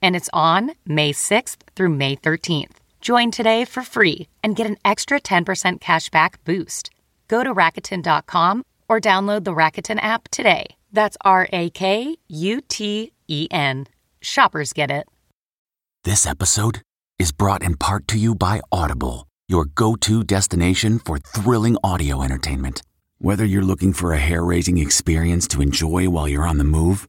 and it's on May 6th through May 13th. Join today for free and get an extra 10% cashback boost. Go to Rakuten.com or download the Rakuten app today. That's R A K U T E N. Shoppers get it. This episode is brought in part to you by Audible, your go to destination for thrilling audio entertainment. Whether you're looking for a hair raising experience to enjoy while you're on the move,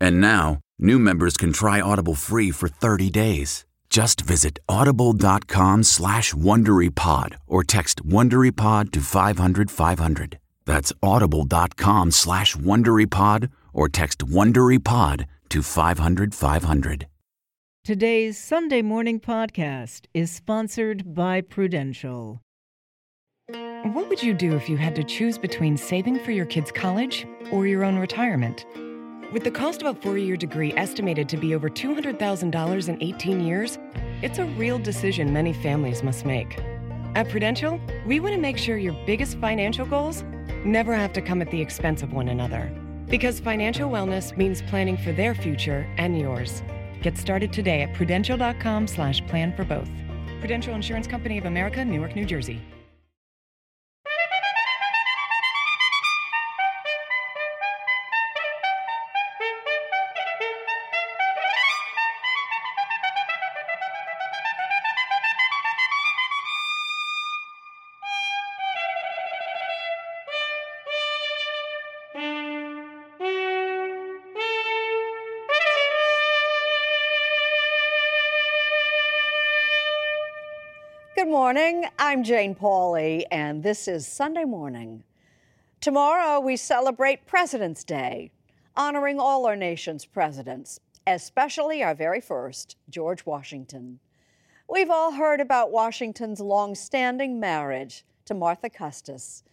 And now, New members can try Audible free for 30 days. Just visit audible.com slash WonderyPod or text WonderyPod to 500, 500. That's audible.com slash WonderyPod or text WonderyPod to 500, 500. Today's Sunday Morning Podcast is sponsored by Prudential. What would you do if you had to choose between saving for your kids' college or your own retirement? With the cost of a four year degree estimated to be over $200,000 in 18 years, it's a real decision many families must make. At Prudential, we want to make sure your biggest financial goals never have to come at the expense of one another. Because financial wellness means planning for their future and yours. Get started today at prudential.com slash plan for both. Prudential Insurance Company of America, Newark, New Jersey. I'm Jane Pauley, and this is Sunday morning. Tomorrow, we celebrate President's Day, honoring all our nation's presidents, especially our very first, George Washington. We've all heard about Washington's long standing marriage to Martha Custis.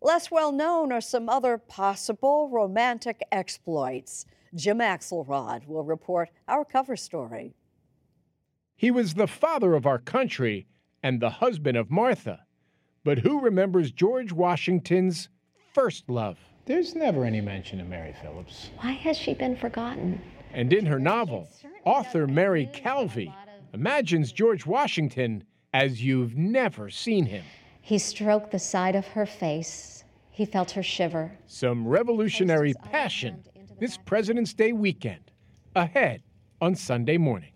Less well known are some other possible romantic exploits. Jim Axelrod will report our cover story. He was the father of our country and the husband of Martha. But who remembers George Washington's first love? There's never any mention of Mary Phillips. Why has she been forgotten? And in her novel, author Mary Calvi imagines George Washington as you've never seen him. He stroked the side of her face. He felt her shiver. Some revolutionary passion this President's Day weekend. Ahead on Sunday morning.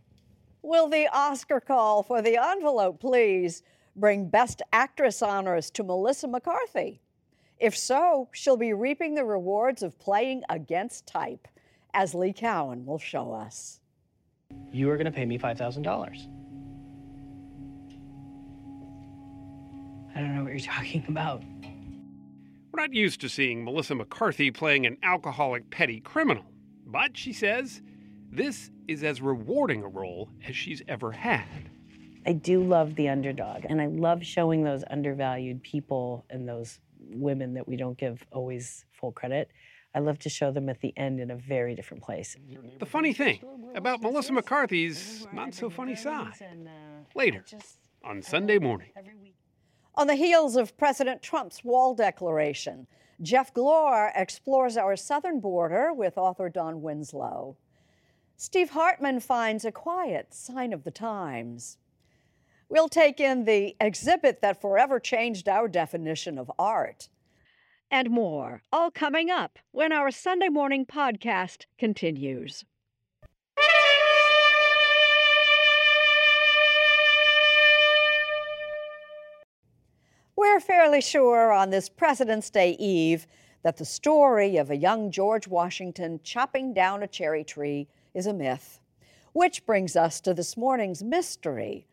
Will the Oscar call for the envelope, please, bring Best Actress honors to Melissa McCarthy? If so, she'll be reaping the rewards of playing against type, as Lee Cowan will show us. You are going to pay me $5,000. I don't know what you're talking about. We're not used to seeing Melissa McCarthy playing an alcoholic petty criminal, but she says this is as rewarding a role as she's ever had. I do love the underdog, and I love showing those undervalued people and those women that we don't give always full credit I love to show them at the end in a very different place. The funny thing about Melissa McCarthy's not so funny side. Later on Sunday morning. On the heels of President Trump's wall declaration, Jeff Glor explores our southern border with author Don Winslow. Steve Hartman finds a quiet sign of the times. We'll take in the exhibit that forever changed our definition of art. And more, all coming up when our Sunday morning podcast continues. We're fairly sure on this President's Day Eve that the story of a young George Washington chopping down a cherry tree is a myth. Which brings us to this morning's mystery.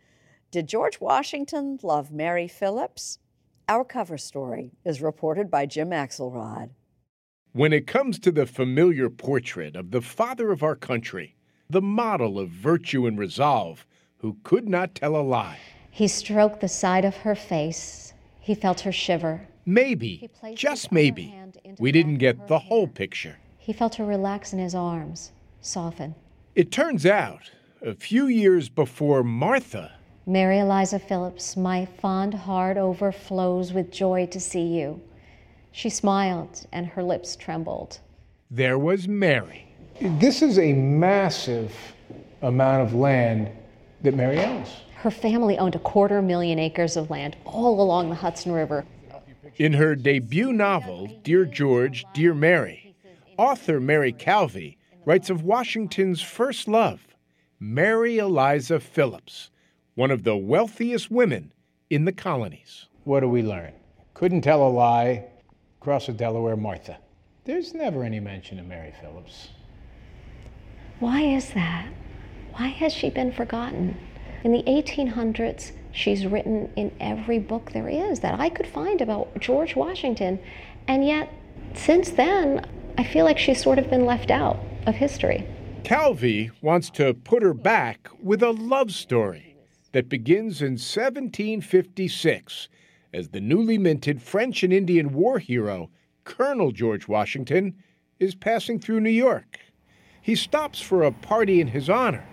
Did George Washington love Mary Phillips? Our cover story is reported by Jim Axelrod. When it comes to the familiar portrait of the father of our country, the model of virtue and resolve, who could not tell a lie. He stroked the side of her face. He felt her shiver. Maybe, just maybe, we didn't get the whole picture. He felt her relax in his arms, soften. It turns out, a few years before Martha, Mary Eliza Phillips, my fond heart overflows with joy to see you. She smiled and her lips trembled. there was Mary. This is a massive amount of land that Mary owns. Her family owned a quarter million acres of land all along the Hudson River. In her debut novel, Dear George, Dear Mary, author Mary Calvi writes of Washington's first love, Mary Eliza Phillips, one of the wealthiest women in the colonies. What do we learn? Couldn't tell a lie. Cross of Delaware, Martha. There's never any mention of Mary Phillips. Why is that? Why has she been forgotten? In the 1800s, she's written in every book there is that I could find about George Washington, and yet since then, I feel like she's sort of been left out of history. Calvi wants to put her back with a love story that begins in 1756 as the newly minted French and Indian war hero, Colonel George Washington, is passing through New York. He stops for a party in his honor,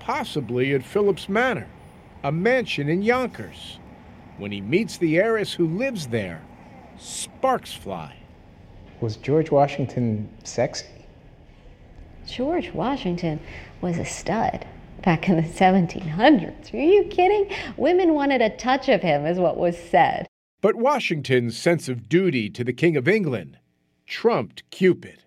possibly at Phillips Manor, a mansion in Yonkers. When he meets the heiress who lives there, sparks fly. Was George Washington sexy? George Washington was a stud back in the 1700s. Are you kidding? Women wanted a touch of him, is what was said. But Washington's sense of duty to the King of England trumped Cupid.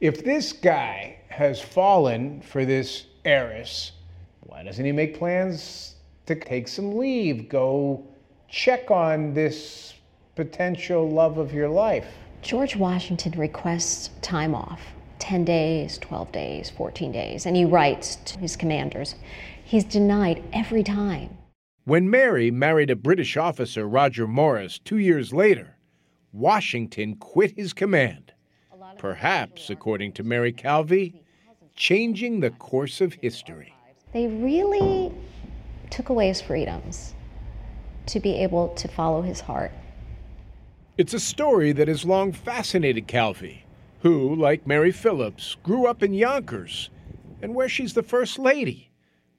If this guy has fallen for this heiress, why doesn't he make plans to take some leave, go check on this potential love of your life? George Washington requests time off 10 days, 12 days, 14 days, and he writes to his commanders. He's denied every time. When Mary married a British officer, Roger Morris, two years later, Washington quit his command. Perhaps, according to Mary Calvi, changing the course of history. They really took away his freedoms to be able to follow his heart. It's a story that has long fascinated Calvi, who, like Mary Phillips, grew up in Yonkers and where she's the First Lady,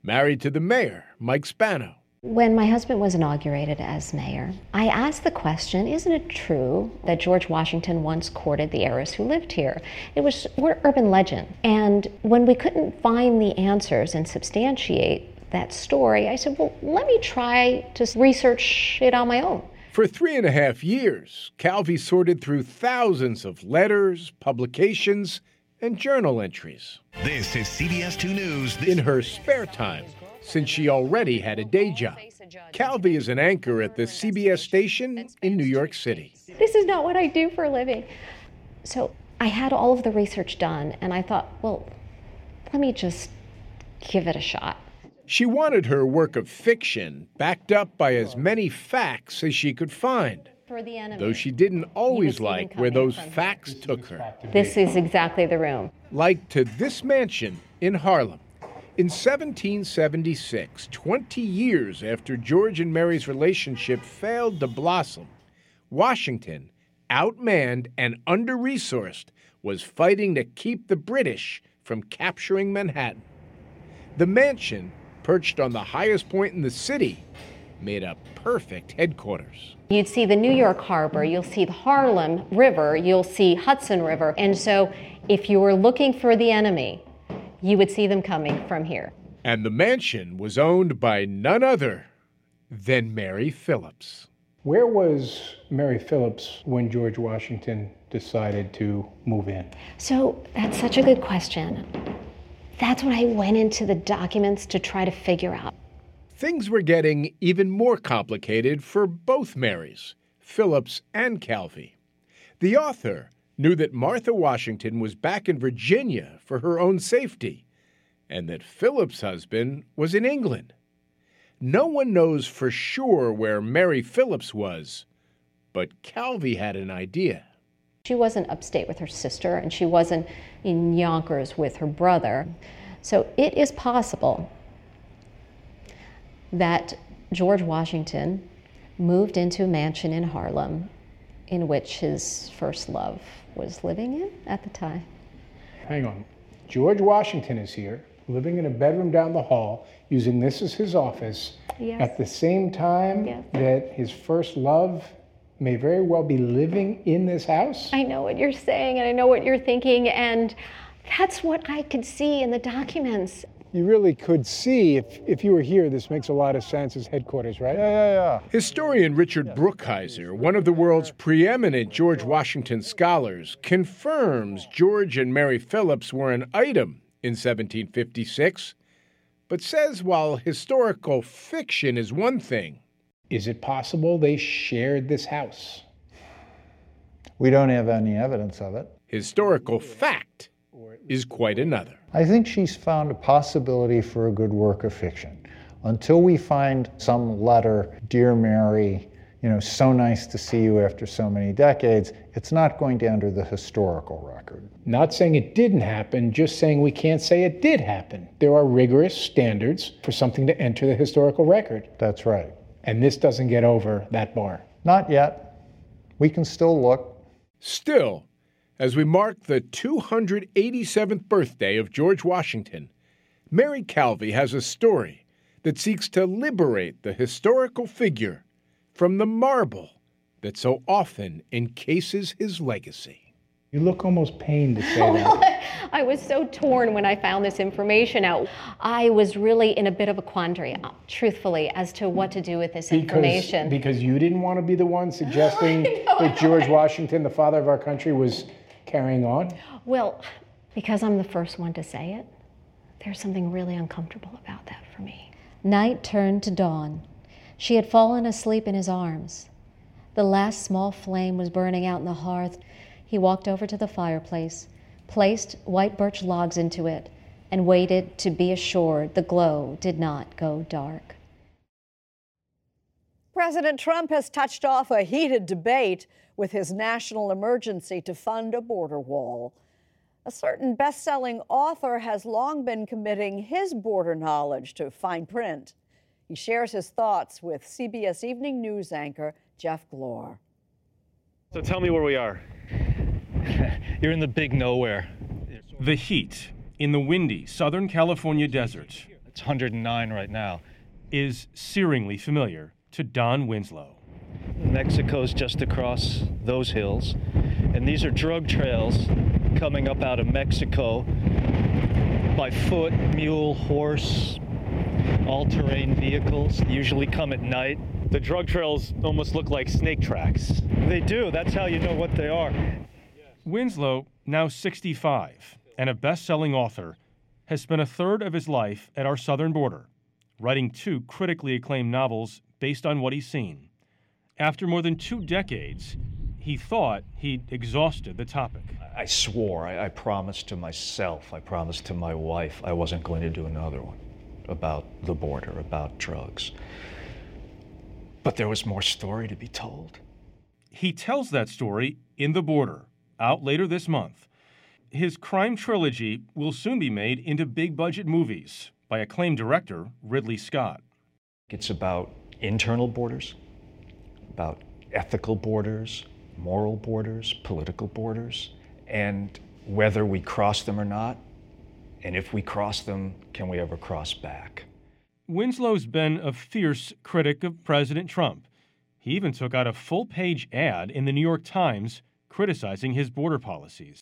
married to the mayor, Mike Spano. When my husband was inaugurated as mayor, I asked the question Isn't it true that George Washington once courted the heiress who lived here? It was an urban legend. And when we couldn't find the answers and substantiate that story, I said, Well, let me try to research it on my own. For three and a half years, Calvi sorted through thousands of letters, publications, and journal entries. This is CBS 2 News. In her spare time, since she already had a day job, Calvi is an anchor at the CBS station in New York City. This is not what I do for a living. So I had all of the research done, and I thought, well, let me just give it a shot. She wanted her work of fiction backed up by as many facts as she could find, though she didn't always like where those facts took her. This is exactly the room. Like to this mansion in Harlem. In 1776, 20 years after George and Mary's relationship failed to blossom, Washington, outmanned and under resourced, was fighting to keep the British from capturing Manhattan. The mansion, perched on the highest point in the city, made a perfect headquarters. You'd see the New York Harbor, you'll see the Harlem River, you'll see Hudson River. And so if you were looking for the enemy, you would see them coming from here. And the mansion was owned by none other than Mary Phillips. Where was Mary Phillips when George Washington decided to move in? So that's such a good question. That's what I went into the documents to try to figure out. Things were getting even more complicated for both Marys, Phillips and Calvi. The author knew that Martha Washington was back in Virginia for her own safety, and that Philip's husband was in England. No one knows for sure where Mary Phillips was, but Calvi had an idea. She wasn't upstate with her sister, and she wasn't in Yonkers with her brother. So it is possible that George Washington moved into a mansion in Harlem in which his first love was living in at the time. Hang on. George Washington is here, living in a bedroom down the hall, using this as his office, yes. at the same time yes. that his first love may very well be living in this house? I know what you're saying and I know what you're thinking, and that's what I could see in the documents you really could see if, if you were here, this makes a lot of sense as headquarters, right? Yeah, yeah, yeah. Historian Richard Brookhiser, one of the world's preeminent George Washington scholars, confirms George and Mary Phillips were an item in 1756, but says while historical fiction is one thing, is it possible they shared this house? We don't have any evidence of it. Historical fact is quite another. I think she's found a possibility for a good work of fiction. Until we find some letter, Dear Mary, you know, so nice to see you after so many decades, it's not going to enter the historical record. Not saying it didn't happen, just saying we can't say it did happen. There are rigorous standards for something to enter the historical record. That's right. And this doesn't get over that bar. Not yet. We can still look. Still, as we mark the 287th birthday of George Washington, Mary Calvi has a story that seeks to liberate the historical figure from the marble that so often encases his legacy. You look almost pained to say that. I was so torn when I found this information out. I was really in a bit of a quandary, uh, truthfully, as to what to do with this because, information. Because you didn't want to be the one suggesting that George Washington, the father of our country, was carrying on? Well, because I'm the first one to say it, there's something really uncomfortable about that for me. Night turned to dawn. She had fallen asleep in his arms. The last small flame was burning out in the hearth. He walked over to the fireplace, placed white birch logs into it, and waited to be assured the glow did not go dark. President Trump has touched off a heated debate with his national emergency to fund a border wall. A certain best selling author has long been committing his border knowledge to fine print. He shares his thoughts with CBS Evening News anchor Jeff Glor. So tell me where we are. You're in the big nowhere. The heat in the windy Southern California desert. It's 109 right now. Is searingly familiar to Don Winslow. Mexico's just across those hills. And these are drug trails coming up out of Mexico by foot, mule, horse, all terrain vehicles. Usually come at night. The drug trails almost look like snake tracks. They do. That's how you know what they are. Winslow, now 65 and a best selling author, has spent a third of his life at our southern border, writing two critically acclaimed novels based on what he's seen. After more than two decades, he thought he'd exhausted the topic. I swore, I, I, promised to myself, I promised to my wife, I wasn't going to do another one about the border, about drugs. But there was more story to be told. He tells that story in The Border, out later this month. His crime trilogy will soon be made into big budget movies by acclaimed director Ridley Scott. It's about internal borders, about ethical borders, moral borders, political borders, and whether we cross them or not, and if we cross them, can we ever cross back? Winslow's been a fierce critic of President Trump. He even took out a full page ad in the New York Times criticizing his border policies.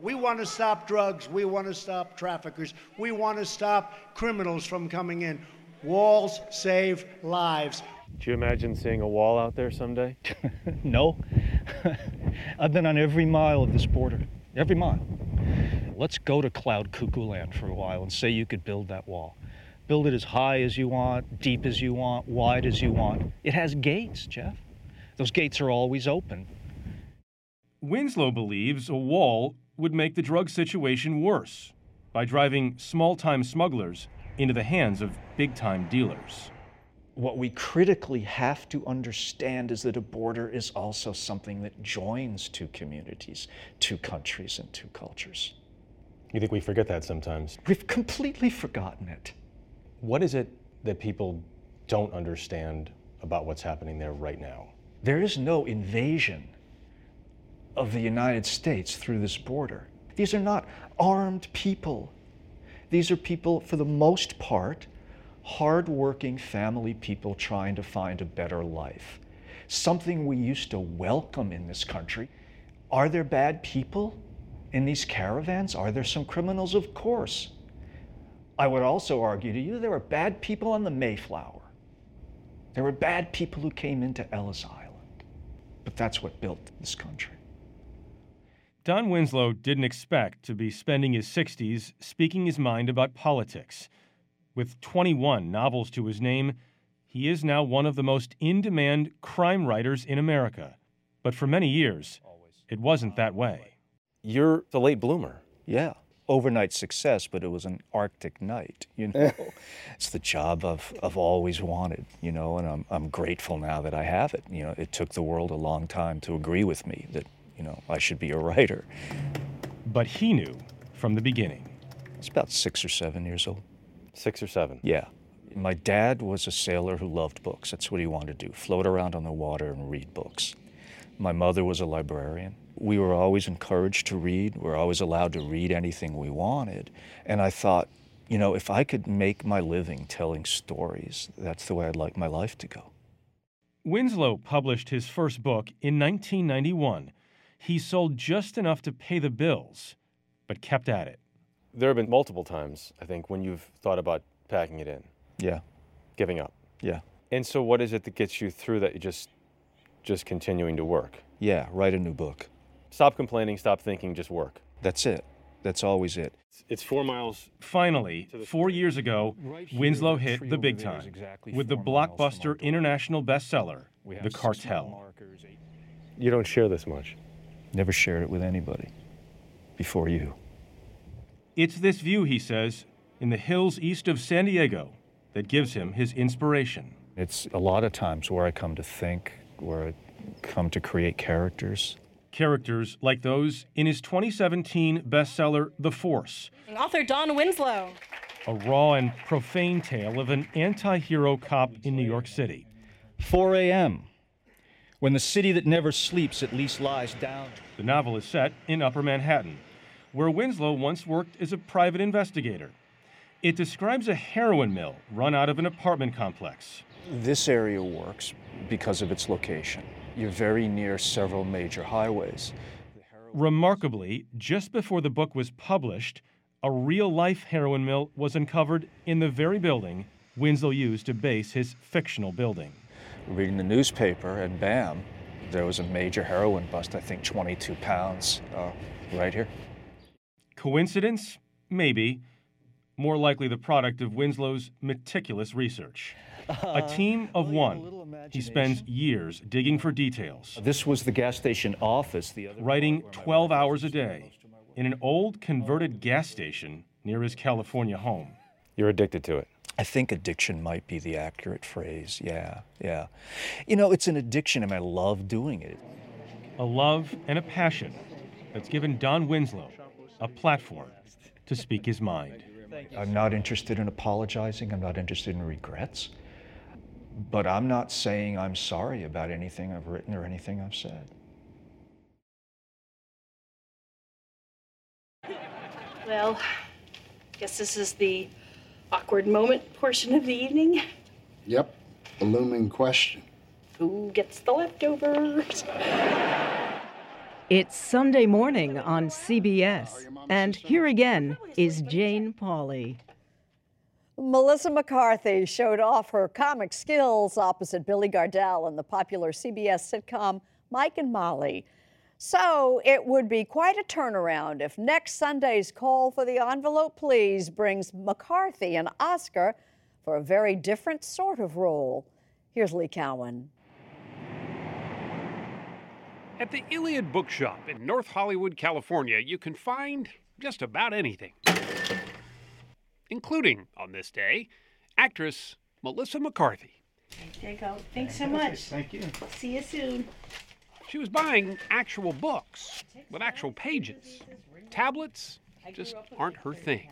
We want to stop drugs. We want to stop traffickers. We want to stop criminals from coming in. Walls save lives. Do you imagine seeing a wall out there someday? no. I've been on every mile of this border, every mile. Let's go to Cloud Cuckoo Land for a while and say you could build that wall. Build it as high as you want, deep as you want, wide as you want. It has gates, Jeff. Those gates are always open. Winslow believes a wall would make the drug situation worse by driving small time smugglers into the hands of big time dealers. What we critically have to understand is that a border is also something that joins two communities, two countries, and two cultures. You think we forget that sometimes? We've completely forgotten it. What is it that people don't understand about what's happening there right now? There is no invasion of the United States through this border. These are not armed people. These are people, for the most part, hardworking family people trying to find a better life. Something we used to welcome in this country. Are there bad people in these caravans? Are there some criminals? Of course. I would also argue to you there were bad people on the Mayflower. There were bad people who came into Ellis Island. But that's what built this country. Don Winslow didn't expect to be spending his 60s speaking his mind about politics. With 21 novels to his name, he is now one of the most in demand crime writers in America. But for many years, it wasn't that way. You're the late bloomer. Yeah. Overnight success, but it was an Arctic night, you know. it's the job I've, I've always wanted, you know, and I'm, I'm grateful now that I have it. You know, it took the world a long time to agree with me that, you know, I should be a writer. But he knew from the beginning. It's about six or seven years old. Six or seven? Yeah. My dad was a sailor who loved books. That's what he wanted to do float around on the water and read books. My mother was a librarian. We were always encouraged to read. We were always allowed to read anything we wanted. And I thought, you know, if I could make my living telling stories, that's the way I'd like my life to go. Winslow published his first book in 1991. He sold just enough to pay the bills, but kept at it. There have been multiple times, I think, when you've thought about packing it in. Yeah. Giving up. Yeah. And so what is it that gets you through that you just just continuing to work? Yeah, write a new book. Stop complaining, stop thinking, just work. That's it. That's always it. It's four miles. Finally, four years ago, Winslow hit the big time with the blockbuster international bestseller, The Cartel. You don't share this much. Never shared it with anybody before you. It's this view, he says, in the hills east of San Diego that gives him his inspiration. It's a lot of times where I come to think, where I come to create characters. Characters like those in his 2017 bestseller, The Force. Author Don Winslow. A raw and profane tale of an anti hero cop in New York City. 4 a.m. When the city that never sleeps at least lies down. The novel is set in Upper Manhattan, where Winslow once worked as a private investigator. It describes a heroin mill run out of an apartment complex. This area works because of its location. You're very near several major highways. Remarkably, just before the book was published, a real life heroin mill was uncovered in the very building Winslow used to base his fictional building. Reading the newspaper, and bam, there was a major heroin bust, I think 22 pounds, uh, right here. Coincidence? Maybe. More likely the product of Winslow's meticulous research. A team of one. He spends years digging for details. This was the gas station office. The other writing 12 hours a day in an old converted gas station near his California home. You're addicted to it. I think addiction might be the accurate phrase. Yeah, yeah. You know, it's an addiction and I love doing it. A love and a passion that's given Don Winslow a platform to speak his mind. I'm not interested in apologizing. I'm not interested in regrets. But I'm not saying I'm sorry about anything I've written or anything I've said. Well, guess this is the awkward moment portion of the evening. Yep, the looming question. Who gets the leftovers? It's Sunday morning on CBS, and here again is Jane Pauley. Melissa McCarthy showed off her comic skills opposite Billy Gardell in the popular CBS sitcom Mike and Molly. So it would be quite a turnaround if next Sunday's call for the envelope, please, brings McCarthy an Oscar for a very different sort of role. Here's Lee Cowan. At the Iliad Bookshop in North Hollywood, California, you can find just about anything. Including, on this day, actress Melissa McCarthy. There you go. Thanks so much. Thank you. See you soon. She was buying actual books with actual pages. Tablets just aren't her thing.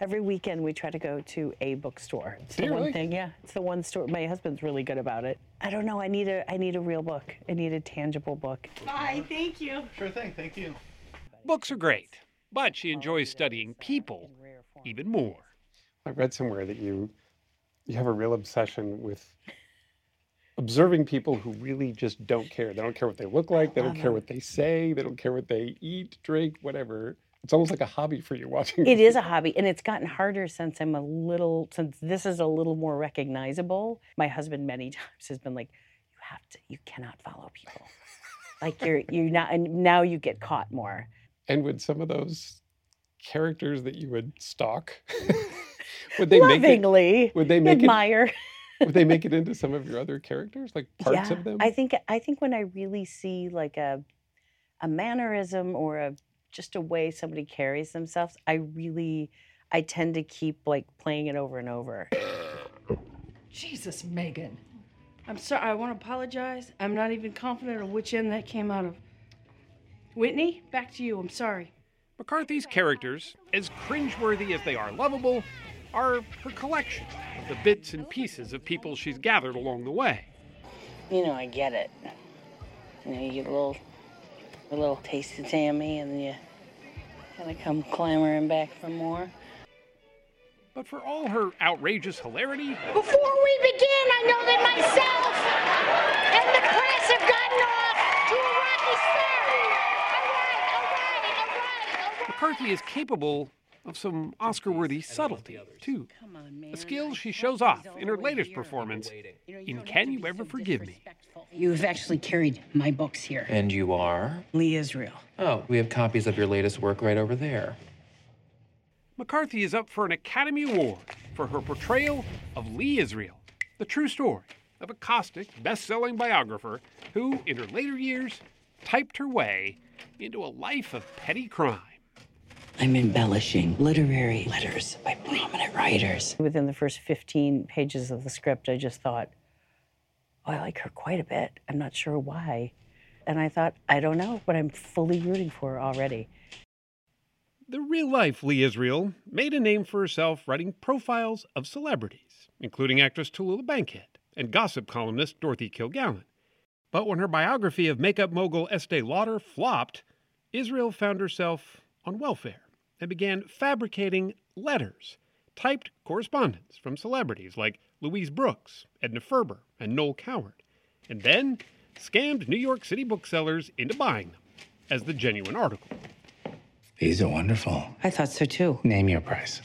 Every weekend we try to go to a bookstore. It's the Really? one thing, yeah. It's the one store. My husband's really good about it. I don't know. I need a I need a real book. I need a tangible book. Bye. Thank you. Sure thing. Thank you. Books are great, but she enjoys studying people even more. I read somewhere that you you have a real obsession with observing people who really just don't care. They don't care what they look like. They don't care uh-huh. what they say. They don't care what they eat, drink, whatever. It's almost like a hobby for you watching. It is a hobby, and it's gotten harder since I'm a little since this is a little more recognizable. My husband many times has been like, "You have to. You cannot follow people. Like you're you're not." And now you get caught more. And would some of those characters that you would stalk, would they make Lovingly it? Would they make admire. it? Would they make it into some of your other characters, like parts yeah, of them? I think I think when I really see like a a mannerism or a just a way somebody carries themselves, I really I tend to keep like playing it over and over. Jesus, Megan. I'm sorry. I want to apologize. I'm not even confident of which end that came out of. Whitney, back to you. I'm sorry. McCarthy's characters, as cringeworthy as they are lovable, are her collection of the bits and pieces of people she's gathered along the way. You know, I get it. You know, you get a little, a little taste of Tammy, and you kind of come clamoring back for more. But for all her outrageous hilarity, Before we begin, I know that myself and the class have gotten off to a rocky start. McCarthy is capable of some Oscar worthy subtlety, too. A skill she shows off in her latest performance in Can You Ever Forgive Me? You've actually carried my books here. And you are? Lee Israel. Oh, we have copies of your latest work right over there. McCarthy is up for an Academy Award for her portrayal of Lee Israel, the true story of a caustic, best selling biographer who, in her later years, typed her way into a life of petty crime. I'm embellishing literary letters by prominent writers. Within the first 15 pages of the script, I just thought, oh, I like her quite a bit. I'm not sure why. And I thought, I don't know, but I'm fully rooting for her already. The real life Lee Israel made a name for herself writing profiles of celebrities, including actress Tallulah Bankhead and gossip columnist Dorothy Kilgallen. But when her biography of makeup mogul Estee Lauder flopped, Israel found herself on welfare and began fabricating letters, typed correspondence from celebrities like Louise Brooks, Edna Ferber, and Noel Coward, and then scammed New York City booksellers into buying them as the genuine article. These are wonderful. I thought so too. Name your price.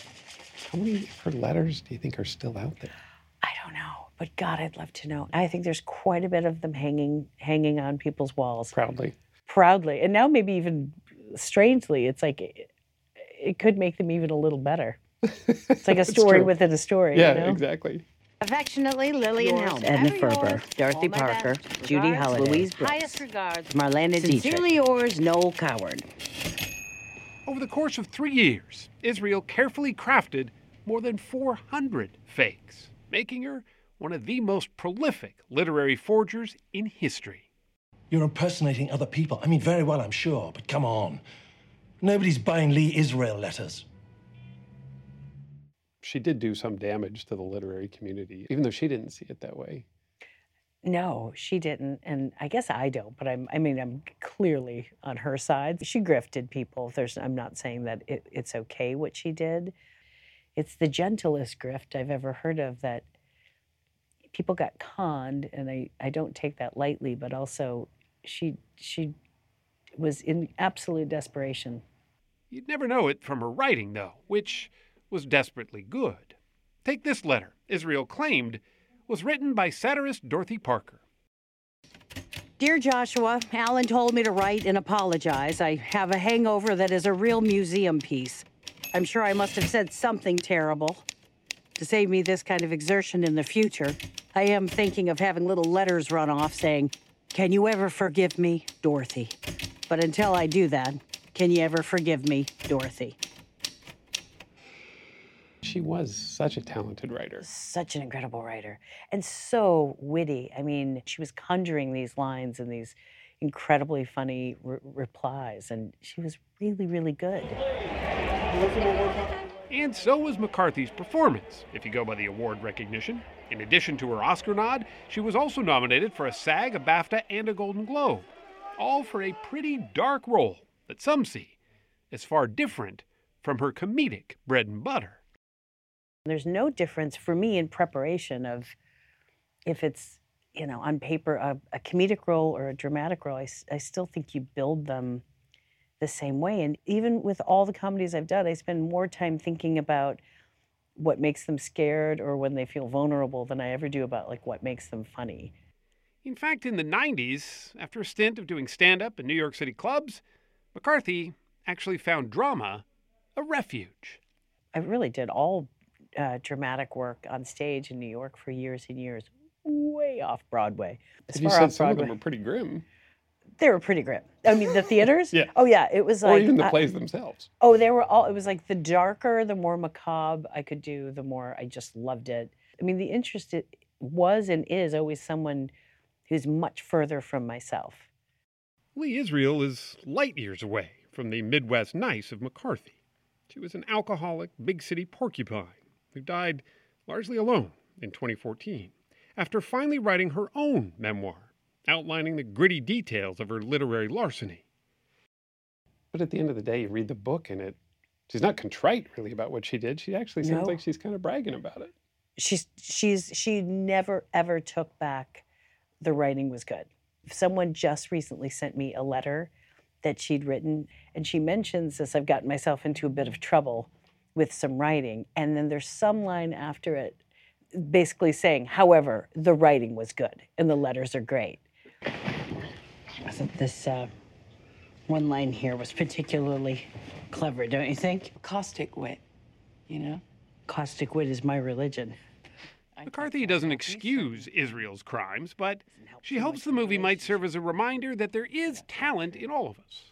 How many of her letters do you think are still out there? I don't know, but God, I'd love to know. I think there's quite a bit of them hanging hanging on people's walls. Proudly. Proudly. And now maybe even strangely, it's like it, it could make them even a little better. It's like a story true. within a story. Yeah, you know? exactly. Affectionately, Lillian Yours, Helm. Edna Ferber, Dorothy Parker, Judy Holliday, Louise Brooks, Highest regards, Marlene Dietrich. Sincerely yours, Noel Coward. Over the course of three years, Israel carefully crafted more than 400 fakes, making her one of the most prolific literary forgers in history. You're impersonating other people. I mean, very well, I'm sure, but come on. Nobody's buying Lee Israel letters. She did do some damage to the literary community, even though she didn't see it that way. No, she didn't, and I guess I don't. But I'm, I mean, I'm clearly on her side. She grifted people. There's, I'm not saying that it, it's okay what she did. It's the gentlest grift I've ever heard of. That people got conned, and I, I don't take that lightly. But also, she, she was in absolute desperation. You'd never know it from her writing, though, which was desperately good. Take this letter, Israel claimed, was written by satirist Dorothy Parker. Dear Joshua, Alan told me to write and apologize. I have a hangover that is a real museum piece. I'm sure I must have said something terrible to save me this kind of exertion in the future. I am thinking of having little letters run off saying, Can you ever forgive me, Dorothy? But until I do that, can you ever forgive me, Dorothy? She was such a talented writer. Such an incredible writer and so witty. I mean, she was conjuring these lines and these incredibly funny re- replies, and she was really, really good. And so was McCarthy's performance, if you go by the award recognition. In addition to her Oscar nod, she was also nominated for a SAG, a BAFTA, and a Golden Globe, all for a pretty dark role that some see as far different from her comedic bread and butter. There's no difference for me in preparation of if it's, you know, on paper a, a comedic role or a dramatic role. I still think you build them the same way. And even with all the comedies I've done, I spend more time thinking about what makes them scared or when they feel vulnerable than I ever do about like what makes them funny. In fact, in the 90s, after a stint of doing stand up in New York City clubs, McCarthy actually found drama a refuge. I really did all uh, dramatic work on stage in New York for years and years, way off Broadway. As you far said off some of them were pretty grim. They were pretty grim. I mean, the theaters. Yeah. Oh yeah, it was like. Or like even the uh, plays themselves. Oh, they were all. It was like the darker, the more macabre I could do, the more I just loved it. I mean, the interest it was and is always someone who's much further from myself. Lee Israel is light years away from the Midwest nice of McCarthy. She was an alcoholic, big city porcupine who died largely alone in 2014 after finally writing her own memoir outlining the gritty details of her literary larceny. But at the end of the day, you read the book and it she's not contrite really about what she did. She actually sounds No. like she's kind of bragging about it. She's she's she never ever took back the writing was good. Someone just recently sent me a letter that she'd written, and she mentions this. I've gotten myself into a bit of trouble with some writing, and then there's some line after it, basically saying, "However, the writing was good, and the letters are great." I thought this uh, one line here was particularly clever, don't you think? Caustic wit, you know. Caustic wit is my religion. McCarthy doesn't excuse Israel's crimes, but she hopes the movie might serve as a reminder that there is talent in all of us.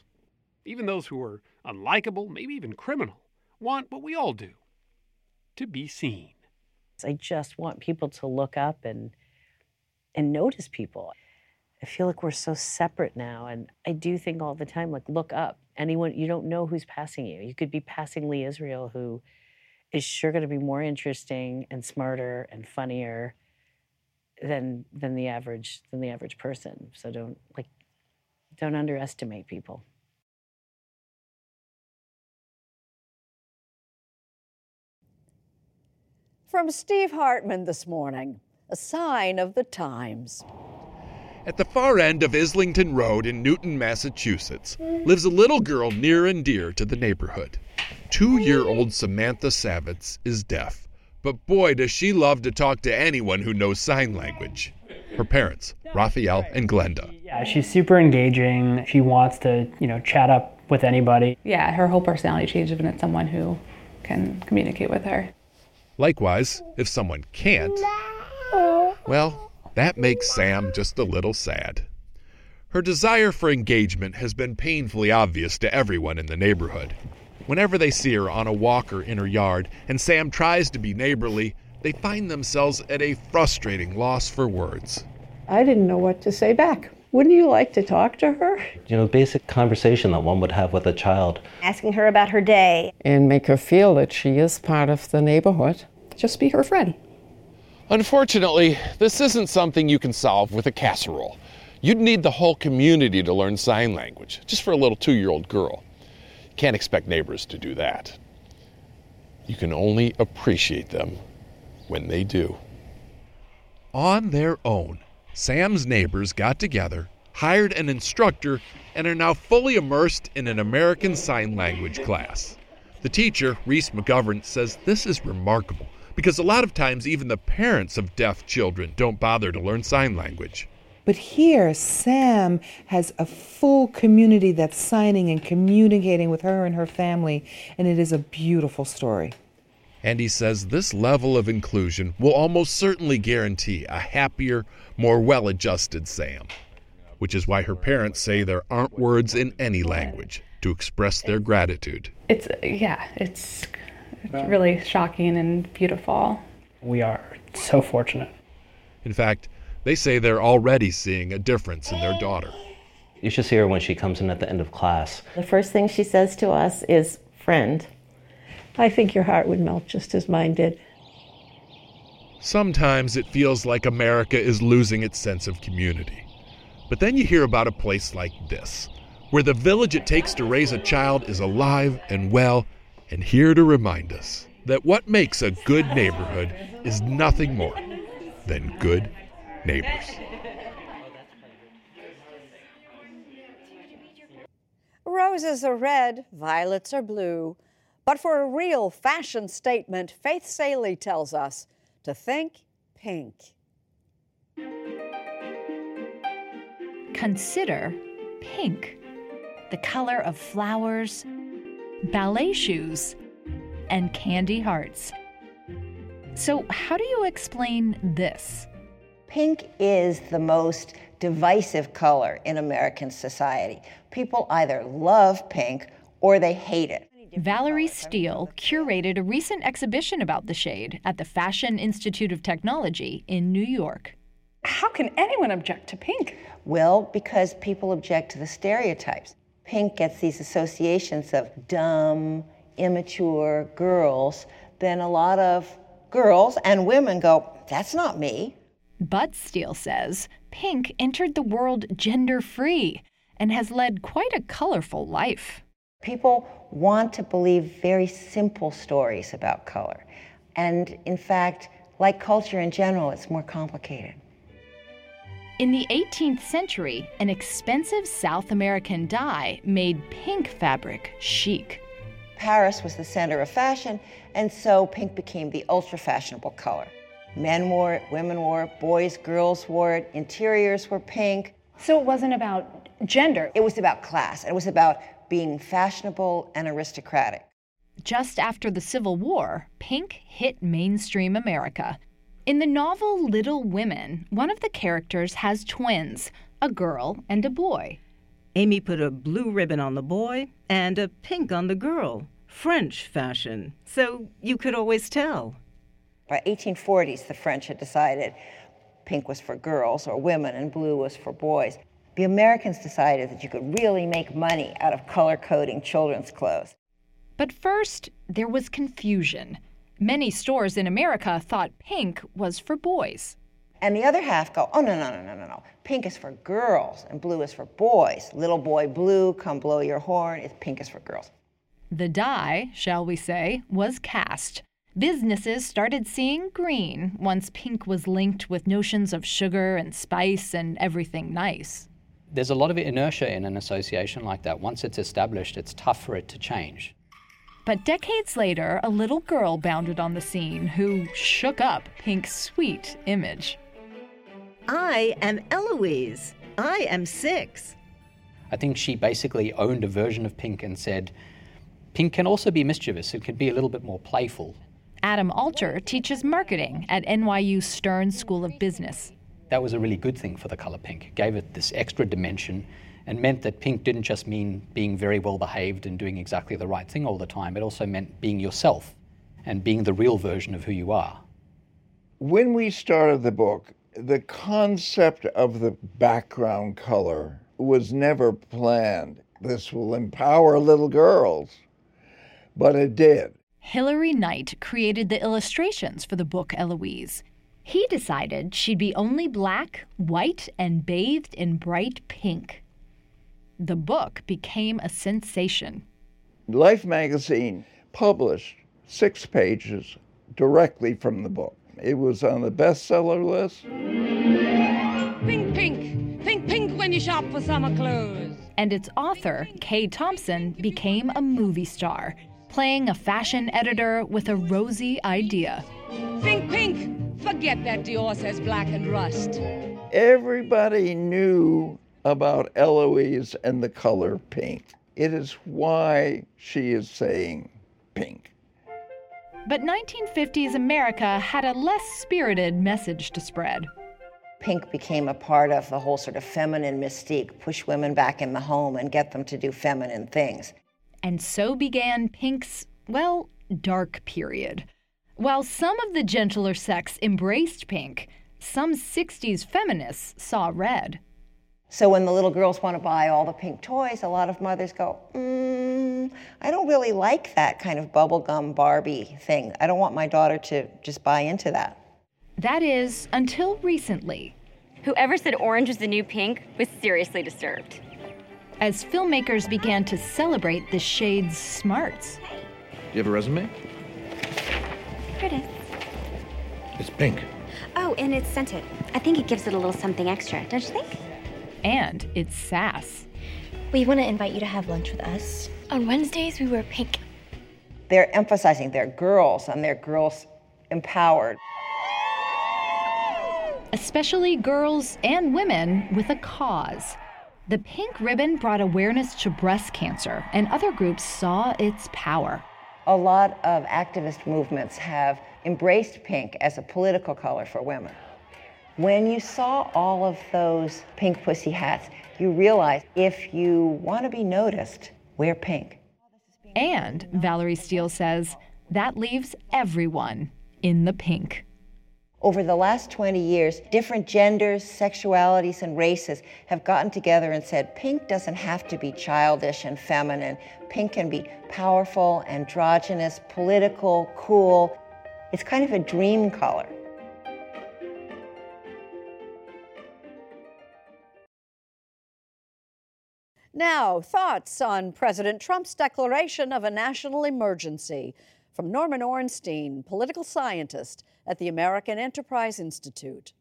Even those who are unlikable, maybe even criminal, want what we all do to be seen. I just want people to look up and and notice people. I feel like we're so separate now, and I do think all the time, like, look up. Anyone you don't know who's passing you. You could be passing Lee Israel, who is sure going to be more interesting and smarter and funnier than than the average than the average person. So don't like don't underestimate people. From Steve Hartman this morning, a sign of the times. At the far end of Islington Road in Newton, Massachusetts, lives a little girl near and dear to the neighborhood. Two year old Samantha Savitz is deaf, but boy, does she love to talk to anyone who knows sign language. Her parents, Raphael and Glenda. Yeah, she's super engaging. She wants to, you know, chat up with anybody. Yeah, her whole personality changes when it's someone who can communicate with her. Likewise, if someone can't, well, that makes Sam just a little sad. Her desire for engagement has been painfully obvious to everyone in the neighborhood. Whenever they see her on a walker in her yard and Sam tries to be neighborly, they find themselves at a frustrating loss for words. I didn't know what to say back. Wouldn't you like to talk to her? You know, basic conversation that one would have with a child. Asking her about her day. And make her feel that she is part of the neighborhood. Just be her friend. Unfortunately, this isn't something you can solve with a casserole. You'd need the whole community to learn sign language, just for a little two year old girl. Can't expect neighbors to do that. You can only appreciate them when they do. On their own, Sam's neighbors got together, hired an instructor, and are now fully immersed in an American Sign Language class. The teacher, Reese McGovern, says this is remarkable because a lot of times even the parents of deaf children don't bother to learn sign language. But here, Sam has a full community that's signing and communicating with her and her family, and it is a beautiful story. And he says this level of inclusion will almost certainly guarantee a happier, more well adjusted Sam, which is why her parents say there aren't words in any language to express their gratitude. It's, yeah, it's it's really shocking and beautiful. We are so fortunate. In fact, they say they're already seeing a difference in their daughter. You should see her when she comes in at the end of class. The first thing she says to us is, friend. I think your heart would melt just as mine did. Sometimes it feels like America is losing its sense of community. But then you hear about a place like this, where the village it takes to raise a child is alive and well and here to remind us that what makes a good neighborhood is nothing more than good neighbors. Roses are red, violets are blue. But for a real fashion statement, Faith Salie tells us to think pink. Consider pink, the color of flowers, ballet shoes, and candy hearts. So, how do you explain this? Pink is the most divisive color in American society. People either love pink or they hate it. Valerie Steele curated a recent exhibition about the shade at the Fashion Institute of Technology in New York. How can anyone object to pink? Well, because people object to the stereotypes. Pink gets these associations of dumb, immature girls, then a lot of girls and women go, That's not me. But Steele says pink entered the world gender free and has led quite a colorful life. People want to believe very simple stories about color. And in fact, like culture in general, it's more complicated. In the 18th century, an expensive South American dye made pink fabric chic. Paris was the center of fashion, and so pink became the ultra fashionable color. Men wore it, women wore it, boys, girls wore it, interiors were pink. So it wasn't about gender. It was about class. It was about being fashionable and aristocratic. Just after the Civil War, pink hit mainstream America. In the novel Little Women, one of the characters has twins, a girl and a boy. Amy put a blue ribbon on the boy and a pink on the girl. French fashion, so you could always tell. By 1840s, the French had decided pink was for girls or women and blue was for boys. The Americans decided that you could really make money out of color coding children's clothes. But first, there was confusion. Many stores in America thought pink was for boys. And the other half go, oh, no, no, no, no, no, no. Pink is for girls and blue is for boys. Little boy blue, come blow your horn. It's pink is for girls. The die, shall we say, was cast. Businesses started seeing green once pink was linked with notions of sugar and spice and everything nice. There's a lot of inertia in an association like that. Once it's established, it's tough for it to change. But decades later, a little girl bounded on the scene who shook up Pink's sweet image. I am Eloise. I am six. I think she basically owned a version of Pink and said, Pink can also be mischievous. It can be a little bit more playful. Adam Alter teaches marketing at NYU Stern School of Business. That was a really good thing for the color pink. It gave it this extra dimension and meant that pink didn't just mean being very well behaved and doing exactly the right thing all the time. It also meant being yourself and being the real version of who you are. When we started the book, the concept of the background color was never planned. This will empower little girls, but it did. Hilary Knight created the illustrations for the book Eloise. He decided she'd be only black, white, and bathed in bright pink. The book became a sensation. Life magazine published six pages directly from the book. It was on the bestseller list. Pink, pink, pink, pink when you shop for summer clothes. And its author, Kay Thompson, became a movie star, playing a fashion editor with a rosy idea. Think pink, forget that Dior says black and rust. Everybody knew about Eloise and the color pink. It is why she is saying pink. But 1950s America had a less spirited message to spread. Pink became a part of the whole sort of feminine mystique, push women back in the home and get them to do feminine things. And so began Pink's, well, dark period. While some of the gentler sex embraced pink, some 60s feminists saw red. So when the little girls want to buy all the pink toys, a lot of mothers go, mm, I don't really like that kind of bubblegum Barbie thing. I don't want my daughter to just buy into that. That is, until recently. Whoever said orange was the new pink was seriously disturbed. As filmmakers began to celebrate the shade's smarts. Do you have a resume? Here it is. It's pink. Oh, and it's scented. I think it gives it a little something extra, don't you think? And its sass. We want to invite you to have lunch with us. On Wednesdays, we wear pink. They're emphasizing they're girls and they're girls empowered. Especially girls and women with a cause. The pink ribbon brought awareness to breast cancer, and other groups saw its power. A lot of activist movements have embraced pink as a political color for women. When you saw all of those pink pussy hats, you realize if you want to be noticed, wear pink. And, Valerie Steele says, that leaves everyone in the pink. Over the last 20 years, different genders, sexualities, and races have gotten together and said pink doesn't have to be childish and feminine. Pink can be powerful, androgynous, political, cool. It's kind of a dream color. Now, thoughts on President Trump's declaration of a national emergency from Norman Ornstein, political scientist at the American Enterprise Institute.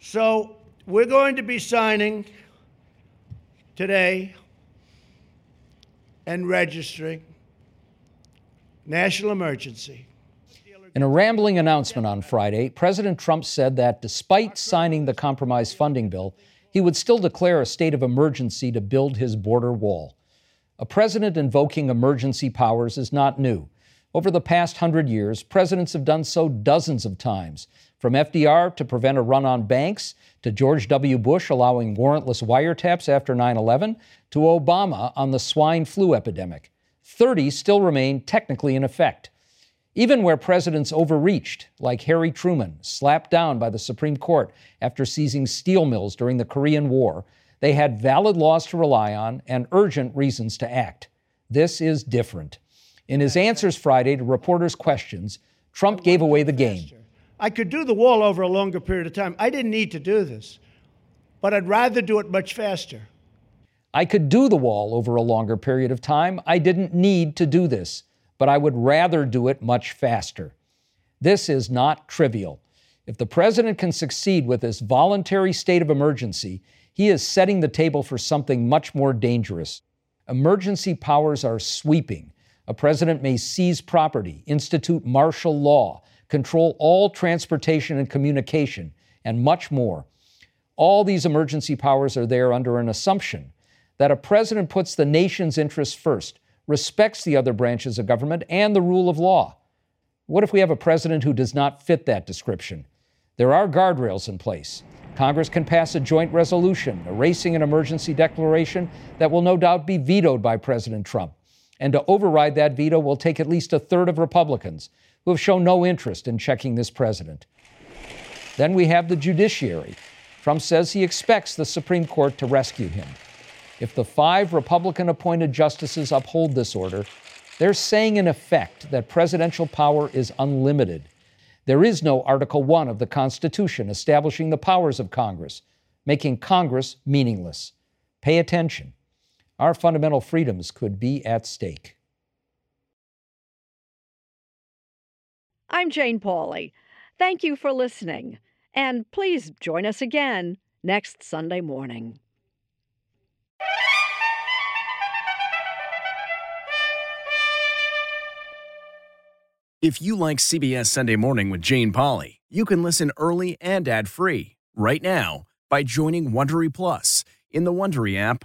So, we're going to be signing today and registering national emergency. In a rambling announcement on Friday, President Trump said that despite signing the compromise funding bill, he would still declare a state of emergency to build his border wall. A president invoking emergency powers is not new. Over the past hundred years, presidents have done so dozens of times, from FDR to prevent a run on banks, to George W. Bush allowing warrantless wiretaps after 9 11, to Obama on the swine flu epidemic. 30 still remain technically in effect. Even where presidents overreached, like Harry Truman, slapped down by the Supreme Court after seizing steel mills during the Korean War, they had valid laws to rely on and urgent reasons to act. This is different. In his answers Friday to reporters' questions, Trump gave away the game. I could do the wall over a longer period of time. I didn't need to do this, but I'd rather do it much faster. I could do the wall over a longer period of time. I didn't need to do this, but I would rather do it much faster. This is not trivial. If the president can succeed with this voluntary state of emergency, he is setting the table for something much more dangerous. Emergency powers are sweeping. A president may seize property, institute martial law, control all transportation and communication, and much more. All these emergency powers are there under an assumption that a president puts the nation's interests first, respects the other branches of government, and the rule of law. What if we have a president who does not fit that description? There are guardrails in place. Congress can pass a joint resolution erasing an emergency declaration that will no doubt be vetoed by President Trump. And to override that veto will take at least a third of Republicans who have shown no interest in checking this president. Then we have the judiciary. Trump says he expects the Supreme Court to rescue him. If the five Republican appointed justices uphold this order, they're saying in effect that presidential power is unlimited. There is no Article 1 of the Constitution establishing the powers of Congress, making Congress meaningless. Pay attention. Our fundamental freedoms could be at stake. I'm Jane Pauley. Thank you for listening. And please join us again next Sunday morning. If you like CBS Sunday Morning with Jane Pauley, you can listen early and ad-free right now by joining Wondery Plus in the Wondery app